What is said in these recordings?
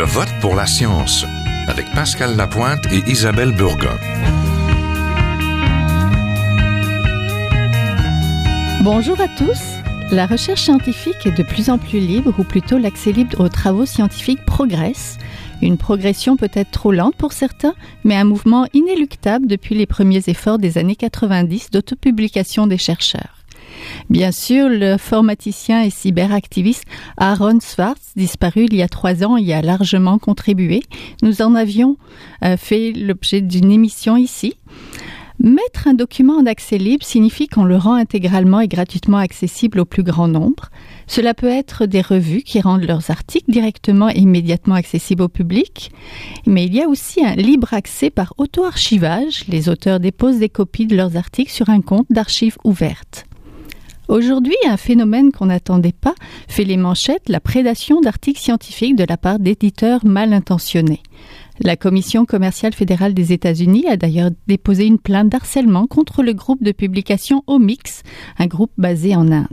Je vote pour la science avec Pascal Lapointe et Isabelle Burgon. Bonjour à tous. La recherche scientifique est de plus en plus libre, ou plutôt l'accès libre aux travaux scientifiques progresse. Une progression peut-être trop lente pour certains, mais un mouvement inéluctable depuis les premiers efforts des années 90 d'autopublication des chercheurs. Bien sûr, le formaticien et cyberactiviste Aaron Swartz, disparu il y a trois ans, y a largement contribué. Nous en avions euh, fait l'objet d'une émission ici. Mettre un document en accès libre signifie qu'on le rend intégralement et gratuitement accessible au plus grand nombre. Cela peut être des revues qui rendent leurs articles directement et immédiatement accessibles au public, mais il y a aussi un libre accès par auto-archivage. Les auteurs déposent des copies de leurs articles sur un compte d'archives ouvertes. Aujourd'hui, un phénomène qu'on n'attendait pas fait les manchettes, la prédation d'articles scientifiques de la part d'éditeurs mal intentionnés. La Commission commerciale fédérale des États-Unis a d'ailleurs déposé une plainte d'harcèlement contre le groupe de publication Omix, un groupe basé en Inde.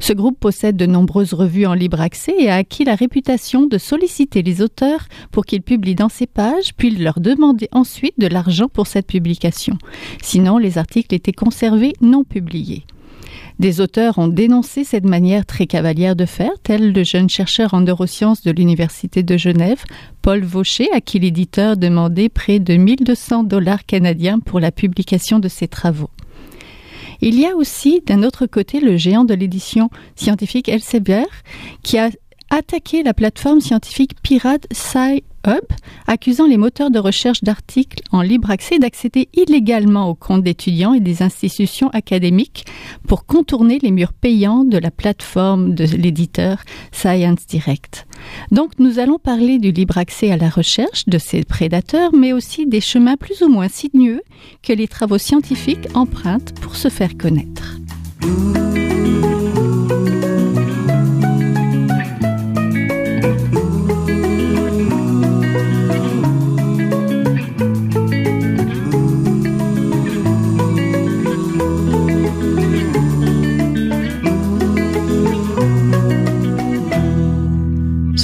Ce groupe possède de nombreuses revues en libre accès et a acquis la réputation de solliciter les auteurs pour qu'ils publient dans ses pages, puis leur demander ensuite de l'argent pour cette publication. Sinon, les articles étaient conservés non publiés. Des auteurs ont dénoncé cette manière très cavalière de faire, tel le jeune chercheur en neurosciences de l'Université de Genève, Paul Vaucher, à qui l'éditeur demandait près de 1200 dollars canadiens pour la publication de ses travaux. Il y a aussi, d'un autre côté, le géant de l'édition scientifique Elsevier, qui a attaqué la plateforme scientifique pirate Sci accusant les moteurs de recherche d'articles en libre accès d'accéder illégalement aux comptes d'étudiants et des institutions académiques pour contourner les murs payants de la plateforme de l'éditeur Science Direct. Donc nous allons parler du libre accès à la recherche de ces prédateurs, mais aussi des chemins plus ou moins sinueux que les travaux scientifiques empruntent pour se faire connaître.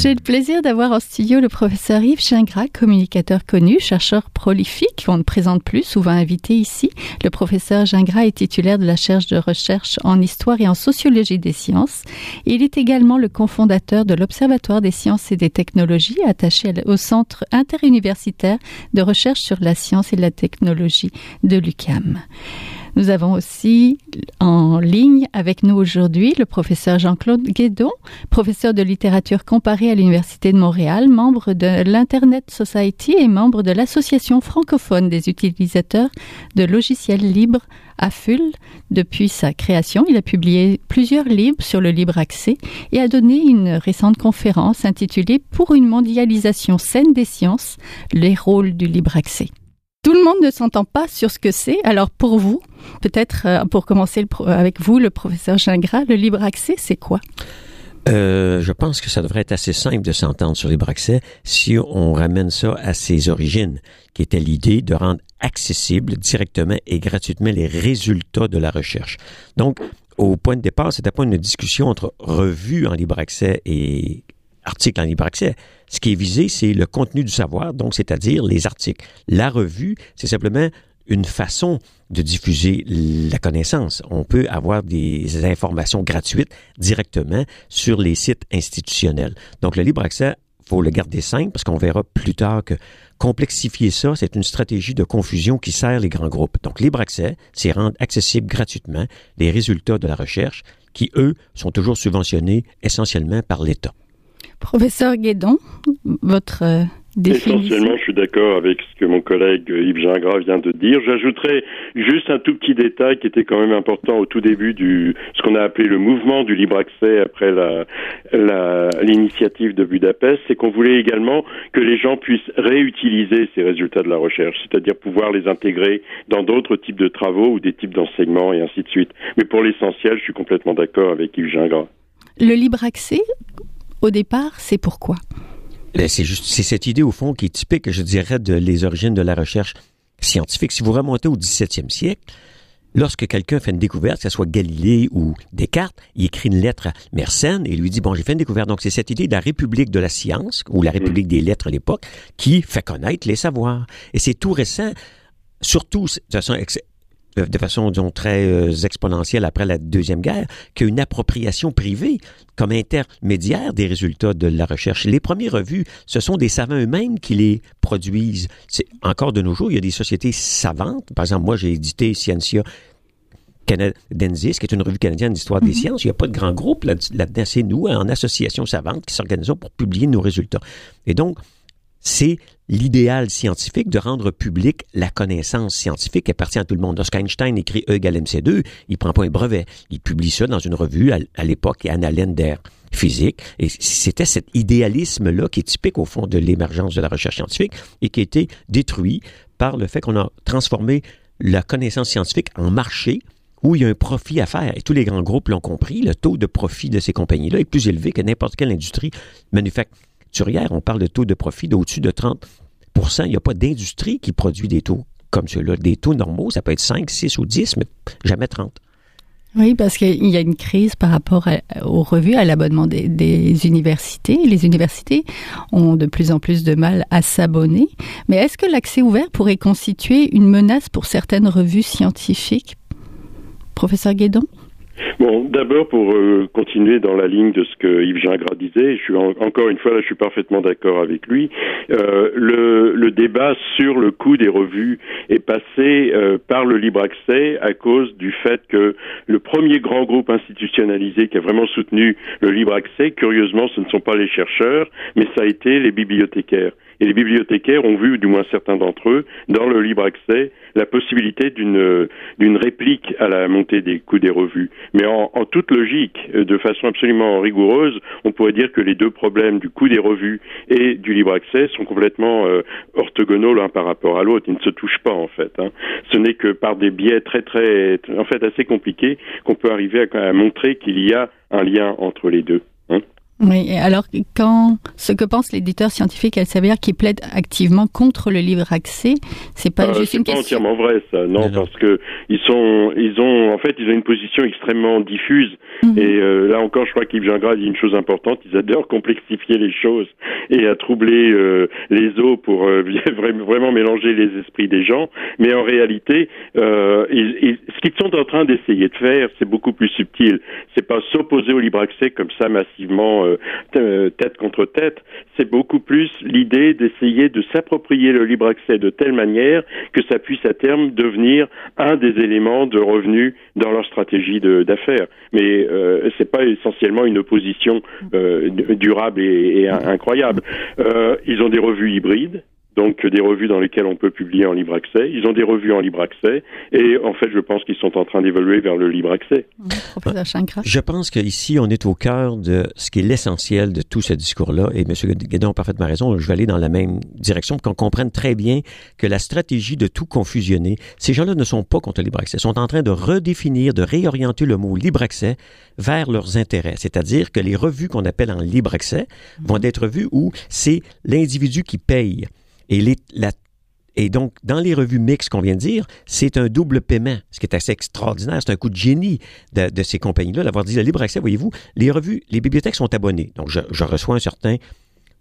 J'ai le plaisir d'avoir en studio le professeur Yves Gingras, communicateur connu, chercheur prolifique, qu'on ne présente plus, souvent invité ici. Le professeur Gingras est titulaire de la chaire de recherche en histoire et en sociologie des sciences. Il est également le cofondateur de l'Observatoire des sciences et des technologies, attaché au Centre interuniversitaire de recherche sur la science et la technologie de l'UCAM. Nous avons aussi en ligne avec nous aujourd'hui le professeur Jean-Claude Guédon, professeur de littérature comparée à l'Université de Montréal, membre de l'Internet Society et membre de l'Association francophone des utilisateurs de logiciels libres AFUL. Depuis sa création, il a publié plusieurs livres sur le libre accès et a donné une récente conférence intitulée Pour une mondialisation saine des sciences, les rôles du libre accès. Tout le monde ne s'entend pas sur ce que c'est. Alors pour vous, peut-être euh, pour commencer avec vous, le professeur Gingras, le libre accès, c'est quoi? Euh, je pense que ça devrait être assez simple de s'entendre sur libre accès si on ramène ça à ses origines, qui était l'idée de rendre accessible directement et gratuitement les résultats de la recherche. Donc, au point de départ, c'était pas une discussion entre revues en libre accès et articles en libre accès. Ce qui est visé, c'est le contenu du savoir, donc c'est-à-dire les articles. La revue, c'est simplement une façon de diffuser la connaissance. On peut avoir des informations gratuites directement sur les sites institutionnels. Donc le libre accès, faut le garder simple parce qu'on verra plus tard que complexifier ça, c'est une stratégie de confusion qui sert les grands groupes. Donc libre accès, c'est rendre accessible gratuitement les résultats de la recherche qui, eux, sont toujours subventionnés essentiellement par l'État. Professeur Guédon, votre euh, Essentiellement, je suis d'accord avec ce que mon collègue Yves Gingras vient de dire. J'ajouterais juste un tout petit détail qui était quand même important au tout début du ce qu'on a appelé le mouvement du libre accès après la l'initiative de Budapest, c'est qu'on voulait également que les gens puissent réutiliser ces résultats de la recherche, c'est-à-dire pouvoir les intégrer dans d'autres types de travaux ou des types d'enseignements et ainsi de suite. Mais pour l'essentiel, je suis complètement d'accord avec Yves Gingras. Le libre accès, au départ, c'est pourquoi? Ben, c'est juste, cette idée au fond qui est typique, je dirais, de les origines de la recherche scientifique. Si vous remontez au 17e siècle, lorsque quelqu'un fait une découverte, que ce soit Galilée ou Descartes, il écrit une lettre à Mersenne et lui dit, bon, j'ai fait une découverte. Donc, c'est cette idée de la République de la science, ou la République des lettres à l'époque, qui fait connaître les savoirs. Et c'est tout récent, surtout de façon, de façon disons, très euh, exponentielle après la Deuxième Guerre, qu'une appropriation privée comme intermédiaire des résultats de la recherche. Les premières revues, ce sont des savants eux-mêmes qui les produisent. C'est encore de nos jours, il y a des sociétés savantes. Par exemple, moi, j'ai édité Scientia Canadensis, qui est une revue canadienne d'histoire des mhm. sciences. Il n'y a pas de grand groupe là-dedans. C'est nous, en association savante, qui s'organisons pour publier nos résultats. Et donc, c'est l'idéal scientifique de rendre public la connaissance scientifique appartient à tout le monde. Lorsqu'Einstein écrit E égale MC2, il prend pas un brevet. Il publie ça dans une revue à, l'époque, Annalen der physique. Et c'était cet idéalisme-là qui est typique au fond de l'émergence de la recherche scientifique et qui a été détruit par le fait qu'on a transformé la connaissance scientifique en marché où il y a un profit à faire. Et tous les grands groupes l'ont compris, le taux de profit de ces compagnies-là est plus élevé que n'importe quelle industrie manufacturière. On parle de taux de profit d'au-dessus de 30% Il n'y a pas d'industrie qui produit des taux comme ceux-là. Des taux normaux, ça peut être 5, 6 ou 10, mais jamais 30. Oui, parce qu'il y a une crise par rapport aux revues, à l'abonnement des, des, universités. Les universités ont de plus en plus de mal à s'abonner. Mais est-ce que l'accès ouvert pourrait constituer une menace pour certaines revues scientifiques? Professeur Guédon? Bon, d'abord pour euh, continuer dans la ligne de ce que Yves Gingras disait, je suis encore une fois là, je suis parfaitement d'accord avec lui. Euh, le, le, débat sur le coût des revues est passé euh, par le libre accès à cause du fait que le premier grand groupe institutionnalisé qui a vraiment soutenu le libre accès, curieusement, ce ne sont pas les chercheurs, mais ça a été les bibliothécaires. Et les bibliothécaires ont vu, du moins certains d'entre eux, dans le libre accès, la possibilité d'une d'une réplique à la montée des coûts des revues. Mais en, toute logique, de façon absolument rigoureuse, on pourrait dire que les deux problèmes du coût des revues et du libre accès sont complètement euh, orthogonaux l'un par rapport à l'autre. Ils ne se touchent pas en fait. Hein. Ce n'est que par des biais très très, en fait, assez compliqués qu'on peut arriver à montrer qu'il y a un lien entre les deux. Oui, alors quand ce que pense l'éditeur scientifique Elsevier qui plaide activement contre le libre accès, c'est pas euh, juste une question. C'est pas entièrement vrai ça, non, parce que ils sont, ils ont, en fait, ils ont une position extrêmement diffuse. Mhm. Et euh, là encore, je crois qu'Yves Gingras dit une chose importante. Ils adorent complexifier les choses et à troubler euh, les eaux pour vraiment mélanger les esprits des gens. Mais en réalité, ils, ce qu'ils sont en train d'essayer de faire, c'est beaucoup plus subtil. C'est pas s'opposer au libre accès comme ça massivement euh, tête contre tête, c'est beaucoup plus l'idée d'essayer de s'approprier le libre accès de telle manière que ça puisse à terme devenir un des éléments de revenus dans leur stratégie d'affaires. Mais euh, c'est pas essentiellement une opposition euh, durable et, incroyable. Euh, ils ont des revues hybrides donc des revues dans lesquelles on peut publier en libre accès. Ils ont des revues en libre accès et en fait, je pense qu'ils sont en train d'évoluer vers le libre accès. Je pense qu'ici, on est au cœur de ce qui est l'essentiel de tout ce discours-là et M. Guédon a parfaitement raison. Je vais aller dans la même direction pour qu'on comprenne très bien que la stratégie de tout confusionner, ces gens-là ne sont pas contre le libre accès, ils sont en train de redéfinir, de réorienter le mot libre accès vers leurs intérêts. C'est-à-dire que les revues qu'on appelle en libre accès vont mhm. être revues où c'est l'individu qui paye. Et, donc, dans les revues mixtes qu'on vient de dire, c'est un double paiement, ce qui est assez extraordinaire. C'est un coup de génie de, ces compagnies-là d'avoir dit le libre accès, voyez-vous, les revues, les bibliothèques sont abonnées. Donc, je, reçois un certain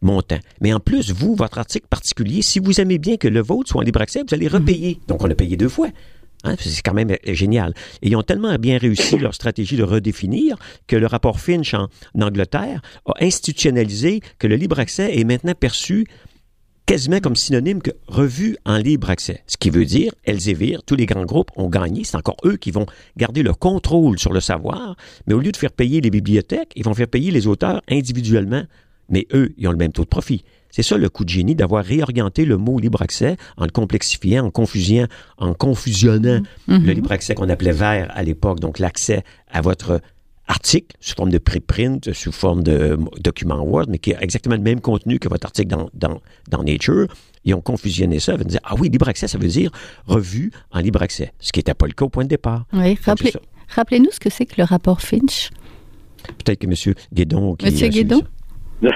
montant. Mais en plus, vous, votre article particulier, si vous aimez bien que le vôtre soit en libre accès, vous allez repayer. Donc, on a payé deux fois. Hein, c'est quand même génial. Et ils ont tellement bien réussi leur stratégie de redéfinir que le rapport Finch en Angleterre a institutionnalisé que le libre accès est maintenant perçu quasiment comme synonyme que revue en libre accès. Ce qui veut dire, Elsevier, tous les grands groupes ont gagné. C'est encore eux qui vont garder le contrôle sur le savoir, mais au lieu de faire payer les bibliothèques, ils vont faire payer les auteurs individuellement. Mais eux, ils ont le même taux de profit. C'est ça le coup de génie d'avoir réorienté le mot libre accès en le complexifiant, en confusionnant, en confusionnant mm-hmm. le libre accès qu'on appelait vert à l'époque, donc l'accès à votre article sous forme de preprint, sous forme de document Word, mais qui a exactement le même contenu que votre article dans, dans, dans Nature. Ils ont confusionné ça, ils dire Ah oui, libre accès, ça veut dire revue en libre accès, ce qui n'était pas le cas au point de départ. Oui, rappelez-nous ce que c'est que le rapport Finch. Peut-être que M. Guédon. Qui Monsieur Guédon?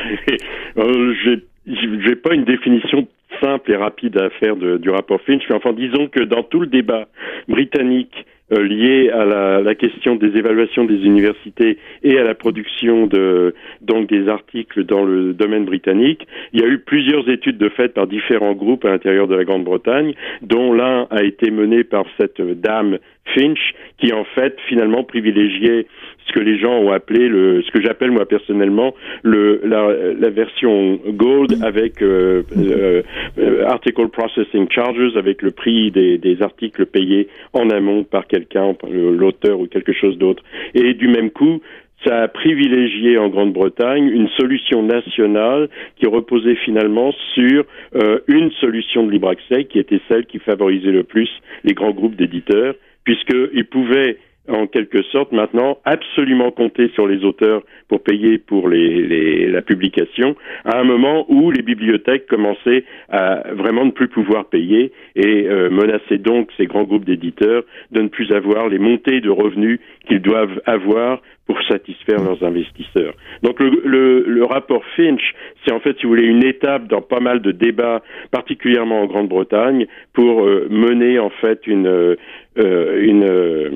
Euh, Je n'ai pas une définition simple et rapide à faire de, du rapport Finch, mais enfin disons que dans tout le débat britannique euh, liées à la, la, question des évaluations des universités et à la production de donc des articles dans le domaine britannique. Il y a eu plusieurs études de fait par différents groupes à l'intérieur de la Grande-Bretagne, dont l'un a été mené par cette dame Finch, qui en fait finalement privilégiait ce que les gens ont appelé le, ce que j'appelle moi personnellement le la, la version gold avec euh, euh, euh, article processing charges, avec le prix des, des articles payés en amont par quelqu'un, l'auteur ou quelque chose d'autre. Et du même coup, ça a privilégié en Grande-Bretagne une solution nationale qui reposait finalement sur euh, une solution de libre accès qui était celle qui favorisait le plus les grands groupes d'éditeurs puisqu'ils pouvaient en quelque sorte maintenant absolument compter sur les auteurs pour payer pour les, les, la publication à un moment où les bibliothèques commençaient à vraiment ne plus pouvoir payer et euh, menaçaient donc ces grands groupes d'éditeurs de ne plus avoir les montées de revenus qu'ils doivent avoir pour satisfaire leurs investisseurs. Donc le, le, le rapport Finch, c'est en fait, si vous voulez, une étape dans pas mal de débats, particulièrement en Grande-Bretagne, pour euh, mener en fait une, euh, une euh,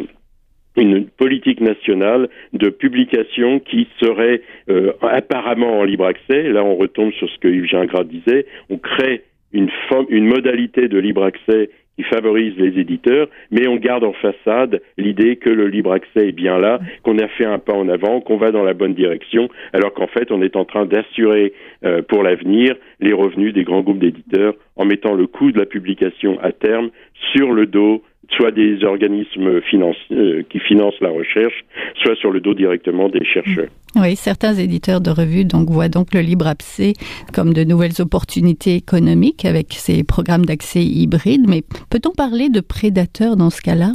une politique nationale de publication qui serait euh, apparemment en libre accès. Là, on retombe sur ce que Yves Gingras disait. On crée une, une modalité de libre accès qui favorise les éditeurs, mais on garde en façade l'idée que le libre accès est bien là, qu'on a fait un pas en avant, qu'on va dans la bonne direction, alors qu'en fait on est en train d'assurer euh, pour l'avenir les revenus des grands groupes d'éditeurs en mettant le coût de la publication à terme sur le dos soit des organismes financiers euh, qui financent la recherche, soit sur le dos directement des chercheurs. Oui, certains éditeurs de revues donc voient donc le libre accès comme de nouvelles opportunités économiques avec ces programmes d'accès hybrides. Mais peut-on parler de prédateurs dans ce cas-là?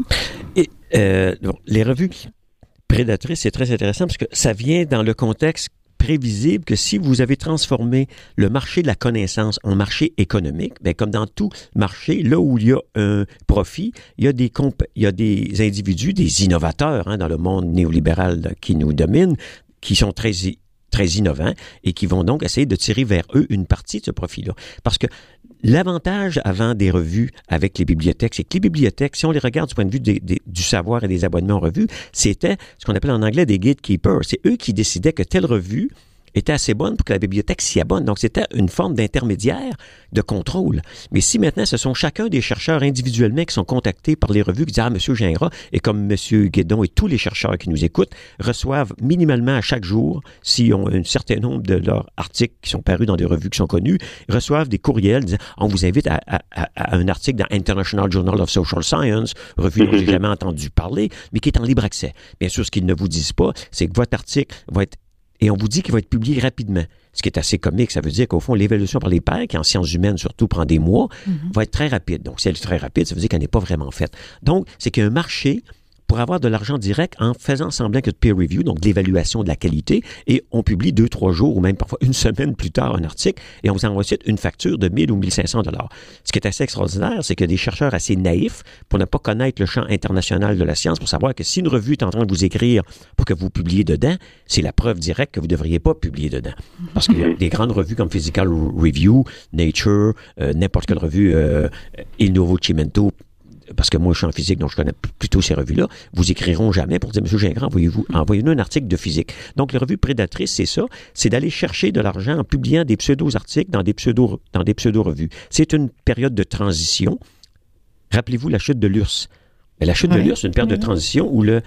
Euh, les revues prédatrices, c'est très intéressant parce que ça vient dans le contexte prévisible que si vous avez transformé le marché de la connaissance en marché économique, bien, comme dans tout marché, là où il y a un profit, il y a des, il y a des individus, des innovateurs hein, dans le monde néolibéral qui nous domine, qui sont très très innovants et qui vont donc essayer de tirer vers eux une partie de ce profit-là. Parce que L'avantage avant des revues avec les bibliothèques, c'est que les bibliothèques, si on les regarde du point de vue du savoir et des abonnements en revue, c'était ce qu'on appelle en anglais des gatekeepers. C'est eux qui décidaient que telle revue était assez bonne pour que la bibliothèque s'y abonne. Donc, c'était une forme d'intermédiaire de contrôle. Mais si maintenant, ce sont chacun des chercheurs individuellement qui sont contactés par les revues qui disent, ah, Monsieur Gingras, et comme Monsieur Guédon et tous les chercheurs qui nous écoutent, reçoivent minimalement à chaque jour, s'ils ont un certain nombre de leurs articles qui sont parus dans des revues qui sont connues, reçoivent des courriels disant, on vous invite à, un article dans International Journal of Social Science, revue dont j'ai jamais entendu parler, mais qui est en libre accès. Bien sûr, ce qu'ils ne vous disent pas, c'est que votre article va être et on vous dit qu'il va être publié rapidement. Ce qui est assez comique, ça veut dire qu'au fond, l'évaluation par les pairs, qui en sciences humaines surtout prend des mois, mm-hmm. va être très rapide. Donc, si elle est très rapide, ça veut dire qu'elle n'est pas vraiment faite. Donc, c'est qu'il y a un marché pour avoir de l'argent direct en faisant semblant que de peer review, donc de l'évaluation de la qualité, et on publie deux, trois jours ou même parfois une semaine plus tard un article et on vous envoie ensuite une facture de 1000 ou 1500 dollars. Ce qui est assez extraordinaire, c'est que des chercheurs assez naïfs pour ne pas connaître le champ international de la science, pour savoir que si une revue est en train de vous écrire pour que vous publiez dedans, c'est la preuve directe que vous ne devriez pas publier dedans. Parce y a des grandes revues comme Physical Review, Nature, euh, n'importe quelle revue, euh, Il Novo Cimento, parce que moi je suis en physique, donc je connais plutôt ces revues-là, vous écriront jamais pour dire, Monsieur Gingras, envoyez-vous, envoyez-nous un article de physique. Donc les revues prédatrices, c'est ça, c'est d'aller chercher de l'argent en publiant des pseudo-articles dans des pseudo dans des pseudo-revues. C'est une période de transition. Rappelez-vous la chute de l'URSS. la chute de l'URSS, c'est une période de transition où le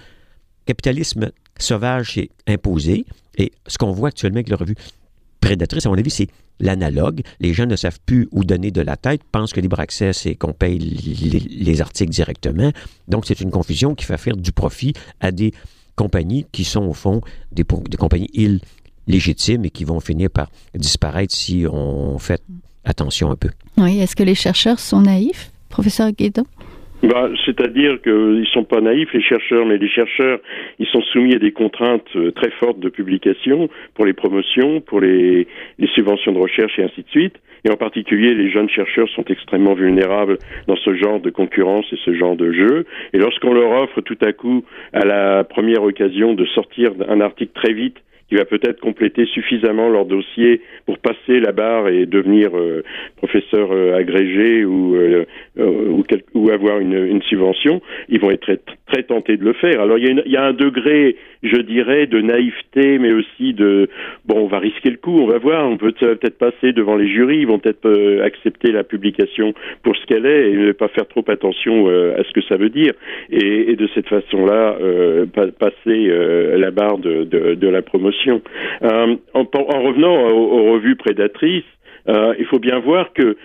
capitalisme sauvage s'est imposé. Et ce qu'on voit actuellement avec les revues prédatrices, à mon avis, c'est l'analogue. Les gens ne savent plus où donner de la tête, pensent que libre accès, c'est qu'on paye les, articles directement. Donc, c'est une confusion qui fait faire du profit à des compagnies qui sont, au fond, des, des compagnies illégitimes et qui vont finir par disparaître si on fait attention un peu. Oui, est-ce que les chercheurs sont naïfs, professeur Guédon? Bah, C'est-à-dire qu'ils ne sont pas naïfs, les chercheurs, mais les chercheurs, ils sont soumis à des contraintes euh, très fortes de publication pour les promotions, pour les, les subventions de recherche et ainsi de suite. Et en particulier, les jeunes chercheurs sont extrêmement vulnérables dans ce genre de concurrence et ce genre de jeu. Et lorsqu'on leur offre tout à coup, à la première occasion, de sortir un article très vite qui va peut-être compléter suffisamment leur dossier pour passer la barre et devenir euh, professeur euh, agrégé ou, euh, ou, ou, avoir une, une, subvention, ils vont être très tentés de le faire. Alors il y, a un degré, je dirais, de naïveté, mais aussi de bon, on va risquer le coup, on va voir, on peut peut-être passer devant les jurys, ils vont peut-être accepter la publication pour ce qu'elle est et ne pas faire trop attention à ce que ça veut dire. Et, de cette façon-là, passer la barre de, la promotion. Euh, en, en, revenant aux, revues prédatrices, euh, il faut bien voir que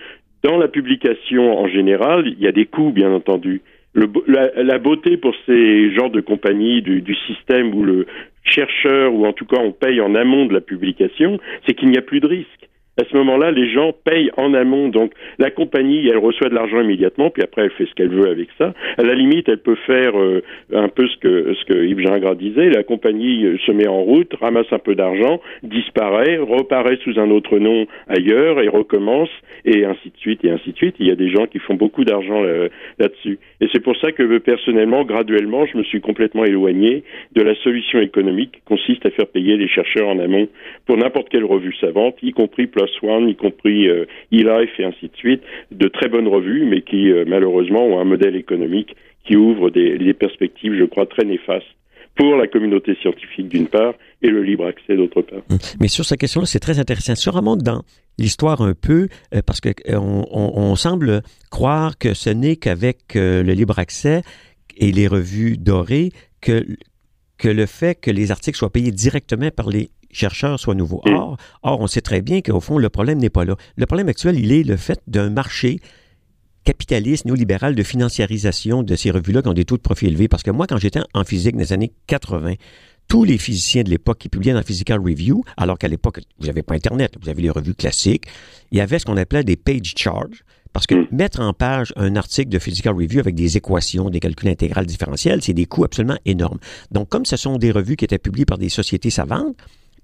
dans la publication en général, il y a des coûts, bien entendu. La, beauté pour ces genres de compagnies du, du, système où le chercheur, ou en tout cas on paye en amont de la publication, c'est qu'il n'y a plus de risque à ce moment-là, les gens payent en amont. Donc, la compagnie, elle reçoit de l'argent immédiatement, puis après, elle fait ce qu'elle veut avec ça. À la limite, elle peut faire euh, un peu ce que, ce que Yves Gingras disait. La compagnie euh, se met en route, ramasse un peu d'argent, disparaît, reparaît sous un autre nom ailleurs et recommence, et ainsi de suite, et ainsi de suite. Il y a des gens qui font beaucoup d'argent euh, là-dessus. et c'est pour ça que, personnellement, graduellement, je me suis complètement éloigné de la solution économique qui consiste à faire payer les chercheurs en amont pour n'importe quelle revue savante, y compris Y compris euh, eLife et ainsi de suite, de très bonnes revues, mais qui euh, malheureusement ont un modèle économique qui ouvre des, perspectives, je crois, très néfastes pour la communauté scientifique d'une part et le libre accès d'autre part. Hum. Mais sur cette question-là, c'est très intéressant. Remonte dans l'histoire un peu, euh, parce que on, on, semble croire que ce n'est qu'avec le libre accès et les revues dorées que que le fait que les articles soient payés directement par les chercheurs soient nouveaux. Mm. Or, or, on sait très bien qu'au fond, le problème n'est pas là. Le problème actuel, il est le fait d'un marché capitaliste néolibéral de financiarisation de ces revues-là qui ont des taux de profit élevés. Parce que moi, quand j'étais en physique dans les années 80, tous les physiciens de l'époque qui publiaient dans Physical Review, alors qu'à l'époque, vous n'avez pas Internet, vous avez les revues classiques, il y avait ce qu'on appelait des page charges. Parce que mm. mettre en page un article de Physical Review avec des équations, des calculs intégrales différentiels, c'est des coûts absolument énormes. Donc, comme ce sont des revues qui étaient publiées par des sociétés savantes,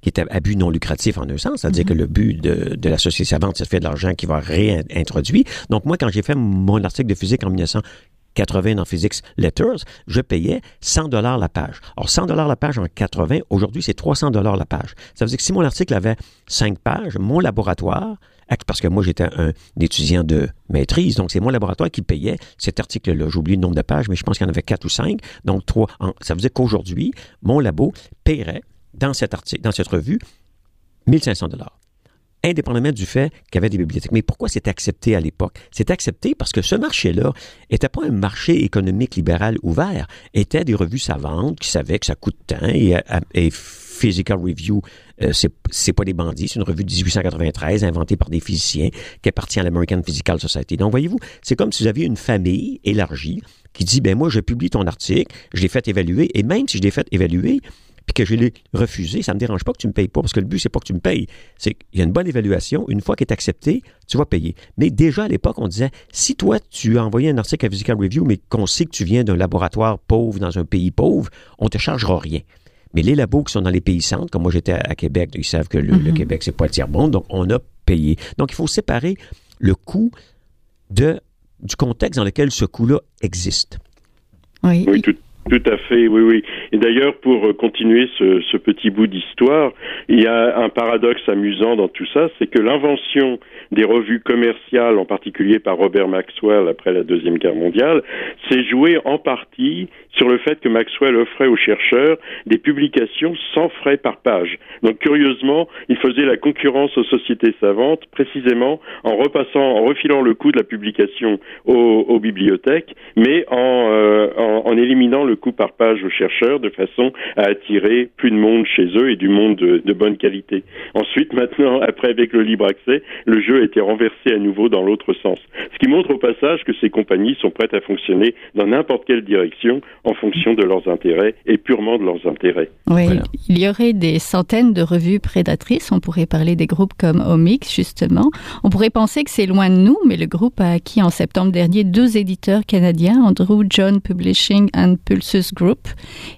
qui est à but non lucratif en un sens, c'est-à-dire mm-hmm. que le but de, de, la société savante, c'est de faire de l'argent qui va réintroduire. Donc moi, quand j'ai fait mon article de physique en 1980 dans Physics Letters, je payais 100 dollars la page. Alors 100 dollars la page en 80, aujourd'hui c'est 300 dollars la page. Ça veut dire que si mon article avait 5 pages, mon laboratoire, parce que moi j'étais un, étudiant de maîtrise, donc c'est mon laboratoire qui payait cet article-là. J'oublie le nombre de pages, mais je pense qu'il y en avait 4 ou 5. Donc 3. ça veut dire qu'aujourd'hui, mon labo paierait dans cet article, dans cette revue, 1500 dollars indépendamment du fait qu'il y avait des bibliothèques. Mais pourquoi c'est accepté à l'époque? C'est accepté parce que ce marché-là n'était pas un marché économique libéral ouvert, était des revues savantes qui savaient que ça coûte tant et, et Physical Review, euh, c'est pas des bandits, c'est une revue de 1893 inventée par des physiciens qui appartient à l'American Physical Society. Donc voyez-vous, c'est comme si vous aviez une famille élargie qui dit, ben moi je publie ton article, je l'ai fait évaluer et même si je l'ai fait évaluer, puis que je l'ai refusé, ça me dérange pas que tu me payes pas, parce que le but, c'est pas que tu me payes. C'est qu'il y a une bonne évaluation. Une fois qu'elle est acceptée, tu vas payer. Mais déjà, à l'époque, on disait, si toi, tu as envoyé un article à Physical Review, mais qu'on sait que tu viens d'un laboratoire pauvre dans un pays pauvre, on te chargera rien. Mais les labos qui sont dans les pays centres, comme moi j'étais à Québec, ils savent que le, mm-hmm. Québec, c'est pas le tiers-monde, donc on a payé. Donc, il faut séparer le coût de, du contexte dans lequel ce coût-là existe. Oui, oui tout, tout à fait, oui, oui. Et d'ailleurs, pour euh, continuer ce, ce petit bout d'histoire, il y a un paradoxe amusant dans tout ça, c'est que l'invention des revues commerciales, en particulier par Robert Maxwell après la Deuxième Guerre mondiale, s'est jouée en partie sur le fait que Maxwell offrait aux chercheurs des publications sans frais par page. Donc curieusement, il faisait la concurrence aux sociétés savantes précisément en repassant, en refilant le coût de la publication aux, aux bibliothèques, mais en, euh, en, en, éliminant le coût par page aux chercheurs de façon à attirer plus de monde chez eux et du monde de, de bonne qualité. Ensuite, maintenant, après avec le libre accès, le jeu a été renversé à nouveau dans l'autre sens. Ce qui montre au passage que ces compagnies sont prêtes à fonctionner dans n'importe quelle direction en fonction de leurs intérêts et purement de leurs intérêts. Oui, voilà. il y aurait des centaines de revues prédatrices. On pourrait parler des groupes comme Omix, justement. On pourrait penser que c'est loin de nous, mais le groupe a acquis en septembre dernier deux éditeurs canadiens, Andrew John Publishing and Pulsus Group,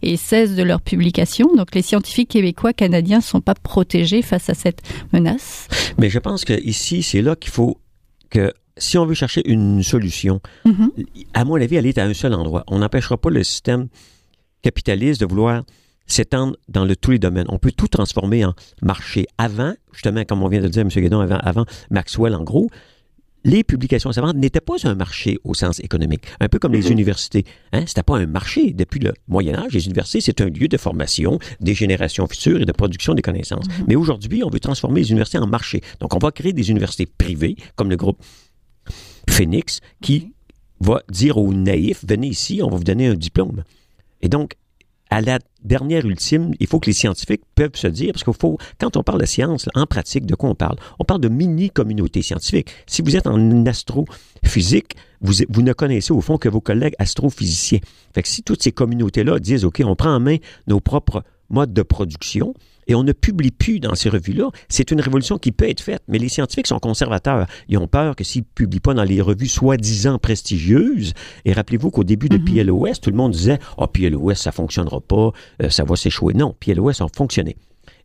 et 16 de leurs publications. Donc les scientifiques québécois canadiens ne sont pas protégés face à cette menace. Mais je pense que ici, c'est là qu'il faut que si on veut chercher une solution, mm -hmm. à mon avis, elle est à un seul endroit. On n'empêchera pas le système capitaliste de vouloir s'étendre dans le, tous les domaines. On peut tout transformer en marché. Avant, justement, comme on vient de le dire, M. Guédon, avant, avant Maxwell, en gros, les publications savantes n'étaient pas un marché au sens économique, un peu comme les universités. Hein? C'était pas un marché. Depuis le Moyen Âge, les universités, c'est un lieu de formation des générations futures et de production des connaissances. Mhm. Mais aujourd'hui, on veut transformer les universités en marché. Donc, on va créer des universités privées, comme le groupe Phoenix, qui va dire aux naïfs, venez ici, on va vous donner un diplôme. Et donc, à la dernière ultime, il faut que les scientifiques peuvent se dire, parce qu'il faut, quand on parle de science, en pratique, de quoi on parle? On parle de mini-communauté scientifique. Si vous êtes en astrophysique, vous, vous ne connaissez au fond que vos collègues astrophysiciens. Fait que si toutes ces communautés-là disent, OK, on prend en main nos propres modes de production, et on ne publie plus dans ces revues-là. C'est une révolution qui peut être faite, mais les scientifiques sont conservateurs. Ils ont peur que s'ils ne publient pas dans les revues soi-disant prestigieuses, et rappelez-vous qu'au début de mm PLOS, tout le monde disait « Ah, oh, PLOS, ça fonctionnera pas, euh, ça va s'échouer. » Non, PLOS a fonctionné.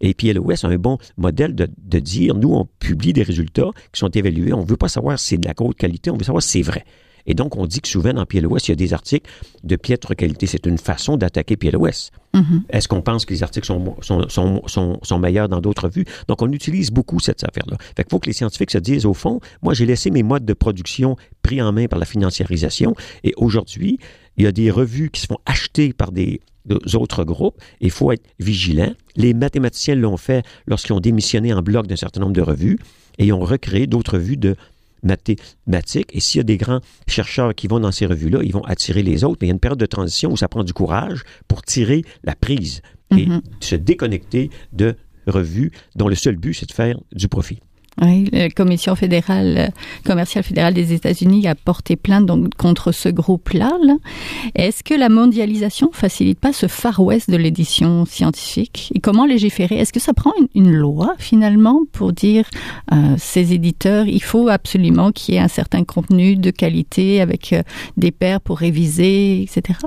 Et PLOS a un bon modèle de, de, dire, nous, on publie des résultats qui sont évalués. On ne veut pas savoir si c'est de la haute qualité, on veut savoir si c'est vrai. Et donc, on dit que souvent, dans PLOS, il y a des articles de piètre qualité. C'est une façon d'attaquer PLOS. Mm-hmm. Est-ce qu'on pense que les articles sont, sont, sont, sont, meilleurs dans d'autres vues? Donc, on utilise beaucoup cette affaire-là. Fait qu'il faut que les scientifiques se disent, au fond, moi, j'ai laissé mes modes de production pris en main par la financiarisation et aujourd'hui, il y a des revues qui se font acheter par des, autres groupes. Il faut être vigilant. Les mathématiciens l'ont fait lorsqu'ils ont démissionné en bloc d'un certain nombre de revues et ils ont recréé d'autres revues de mathématiques. Et s'il y a des grands chercheurs qui vont dans ces revues-là, ils vont attirer les autres. Mais il y a une période de transition où ça prend du courage pour tirer la prise et mm-hmm. se déconnecter de revues dont le seul but, c'est de faire du profit. Oui, la Commission fédérale, euh, commerciale fédérale des États-Unis a porté plainte donc contre ce groupe-là. Est-ce que la mondialisation facilite pas ce Far West de l'édition scientifique? Et comment légiférer? Est-ce que ça prend une, loi finalement pour dire euh, ces éditeurs, il faut absolument qu'il y ait un certain contenu de qualité avec euh, des pairs pour réviser, etc.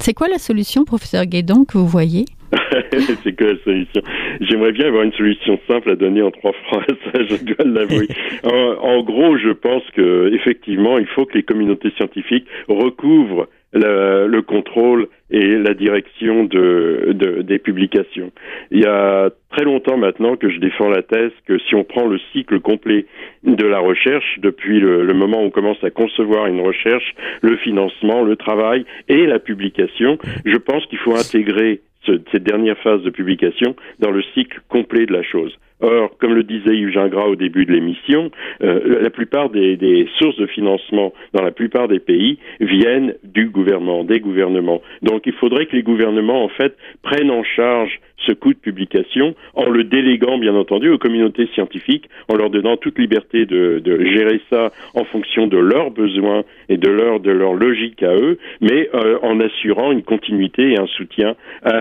C'est quoi la solution, professeur Guédon, que vous voyez? c'est que la solution? J'aimerais bien avoir une solution simple à donner en trois phrases, je dois l'avouer. en, gros, je pense que effectivement, il faut que les communautés scientifiques recouvrent le, le contrôle et la direction de, de, des publications. Il y a très longtemps maintenant que je défends la thèse que si on prend le cycle complet de la recherche, depuis le, le, moment où on commence à concevoir une recherche, le financement, le travail et la publication, je pense qu'il faut intégrer cette dernière phase de publication dans le cycle complet de la chose. Or, comme le disait Yves Gingras au début de l'émission, euh, la plupart des, des, sources de financement dans la plupart des pays viennent du gouvernement, des gouvernements. Donc, il faudrait que les gouvernements, en fait, prennent en charge ce coût de publication en le déléguant, bien entendu, aux communautés scientifiques, en leur donnant toute liberté de, de gérer ça en fonction de leurs besoins et de leur, de leur logique à eux, mais euh, en assurant une continuité et un soutien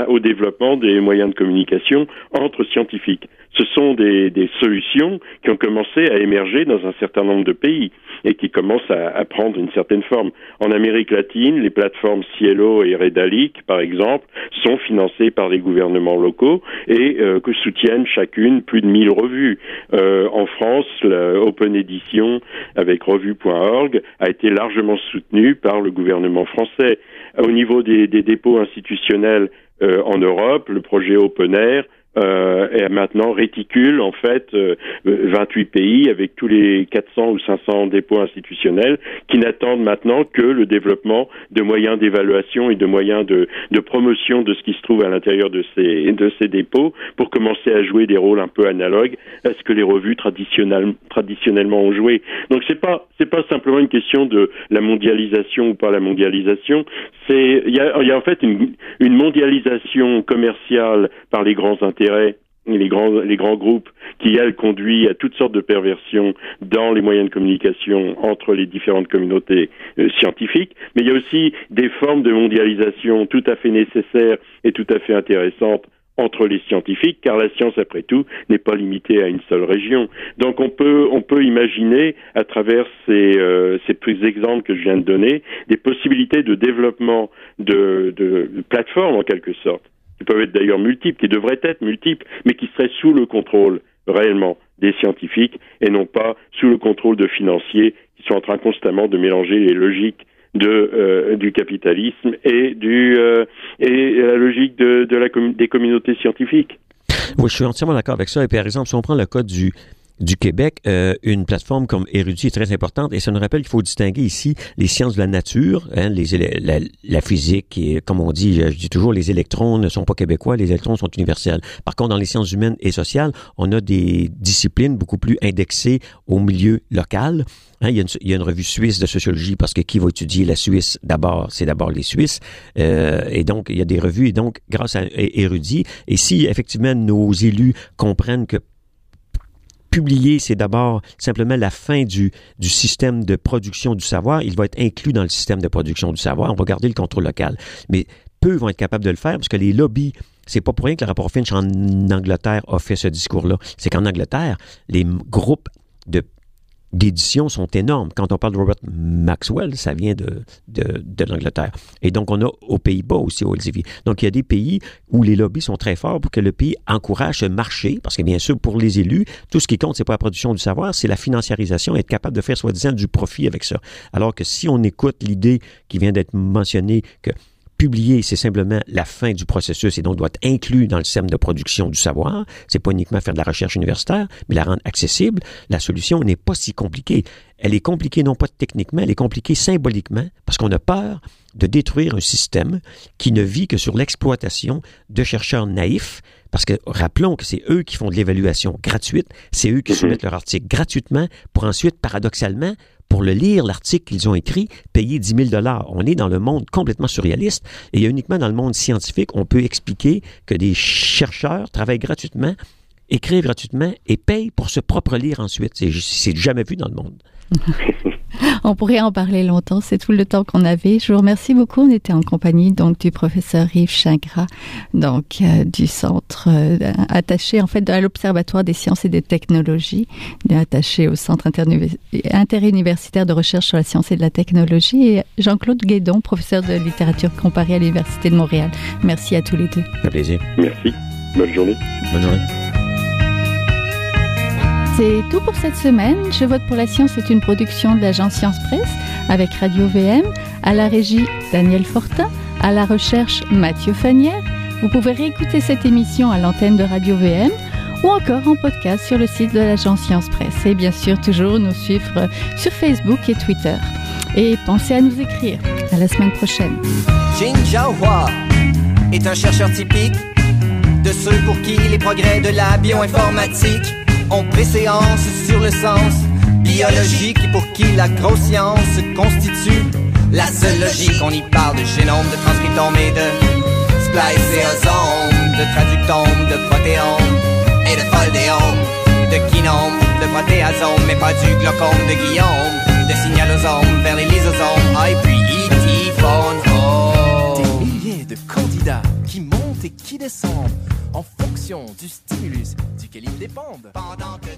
au développement des moyens de communication entre scientifiques ce sont des, des, solutions qui ont commencé à émerger dans un certain nombre de pays et qui commencent à, à, prendre une certaine forme. En Amérique latine, les plateformes Cielo et Redalic, par exemple, sont financées par les gouvernements locaux et euh, que soutiennent chacune plus de 1000 revues. Euh, en France, l'Open Edition avec revue.org a été largement soutenue par le gouvernement français. Au niveau des, des dépôts institutionnels euh, en Europe, le projet Open Air euh, et maintenant réticule en fait 28 euh, pays avec tous les 400 ou 500 dépôts institutionnels qui n'attendent maintenant que le développement de moyens d'évaluation et de moyens de, promotion de ce qui se trouve à l'intérieur de ces, dépôts pour commencer à jouer des rôles un peu analogues à ce que les revues traditionnellement ont joué. Donc c'est pas c'est pas simplement une question de la mondialisation ou pas la mondialisation, c'est il y a, en fait une mondialisation commerciale par les grands intérêts les grands, groupes qui, elles, conduit à toutes sortes de perversions dans les moyens de communication entre les différentes communautés euh, scientifiques, mais il y a aussi des formes de mondialisation tout à fait nécessaires et tout à fait intéressantes entre les scientifiques, car la science, après tout, n'est pas limitée à une seule région. Donc on peut, on peut imaginer, à travers ces, euh, ces exemples que je viens de donner, des possibilités de développement de plateformes, en quelque sorte, qui peuvent être d'ailleurs multiples, qui devraient être multiples, mais qui seraient sous le contrôle réellement des scientifiques et non pas sous le contrôle de financiers qui sont en train constamment de mélanger les logiques de du capitalisme et du et la logique de, de la des communautés scientifiques. Oui, je suis entièrement d'accord avec ça. Et par exemple, si on prend le cas du du Québec, euh, une plateforme comme Érudit est très importante et ça nous rappelle qu'il faut distinguer ici les sciences de la nature, hein, les, la, la, physique et comme on dit, je, dis toujours, les électrons ne sont pas québécois, les électrons sont universels. Par contre, dans les sciences humaines et sociales, on a des disciplines beaucoup plus indexées au milieu local. Hein, il, y a une, il, y a une, revue suisse de sociologie parce que qui va étudier la Suisse d'abord, c'est d'abord les Suisses. Euh, et donc, il y a des revues et donc, grâce à Érudit, et si effectivement nos élus comprennent que publier, c'est d'abord simplement la fin du, du système de production du savoir. Il va être inclus dans le système de production du savoir. On va garder le contrôle local. Mais peu vont être capables de le faire parce que les lobbies c'est pas pour rien que le rapport Finch en Angleterre a fait ce discours-là. C'est qu'en Angleterre, les groupes de d'éditions sont énormes. Quand on parle de Robert Maxwell, ça vient de, de, de l'Angleterre. Et donc, on a aux Pays-Bas aussi, au Elsevier. Donc, il y a des pays où les lobbies sont très forts pour que le pays encourage ce marché, parce que bien sûr, pour les élus, tout ce qui compte, c'est pas la production du savoir, c'est la financiarisation, être capable de faire soi-disant du profit avec ça. Alors que si on écoute l'idée qui vient d'être mentionnée que publier, c'est simplement la fin du processus et donc doit être inclus dans le système de production du savoir. C'est pas uniquement faire de la recherche universitaire, mais la rendre accessible. La solution n'est pas si compliquée. Elle est compliquée non pas techniquement, elle est compliquée symboliquement parce qu'on a peur de détruire un système qui ne vit que sur l'exploitation de chercheurs naïfs parce que rappelons que c'est eux qui font de l'évaluation gratuite, c'est eux qui mhm. soumettent leur article gratuitement pour ensuite, paradoxalement, pour le lire, l'article qu'ils ont écrit, payer 10 000 dollars. On est dans le monde complètement surréaliste et uniquement dans le monde scientifique, on peut expliquer que des chercheurs travaillent gratuitement, écrivent gratuitement et payent pour se propre lire ensuite. C'est jamais vu dans le monde. On pourrait en parler longtemps, c'est tout le temps qu'on avait. Je vous remercie beaucoup. On était en compagnie donc du professeur Yves Chingras, donc euh, du centre euh, attaché en fait à l'Observatoire des sciences et des technologies, attaché au centre interuniversitaire de recherche sur la science et de la technologie, et Jean-Claude Guédon, professeur de littérature comparée à l'Université de Montréal. Merci à tous les deux. Un plaisir. Merci. Bonne journée. Bonne journée. C'est tout pour cette semaine. Je vote pour la science est une production de l'agence Science Presse avec Radio VM, à la régie Daniel Fortin, à la recherche Mathieu Fanière. Vous pouvez réécouter cette émission à l'antenne de Radio VM ou encore en podcast sur le site de l'agence Science Presse. Et bien sûr, toujours nous suivre sur Facebook et Twitter. Et pensez à nous écrire. À la semaine prochaine. Est un chercheur typique de ceux pour qui les progrès de la bioinformatique on préséance sur le sens biologique pour qui la grosse science constitue la seule logique. On y parle de génome, de transcriptome et de spliceosome, de traductome, de protéome et de foldéome, de kinome, de protéasome, mais pas du glaucome de Guillaume, de signalosome vers les lysosomes, ah, et puis E.T. Des milliers de candidats qui montent et qui descendent en du stimulus duquel ils dépendent. Pendant que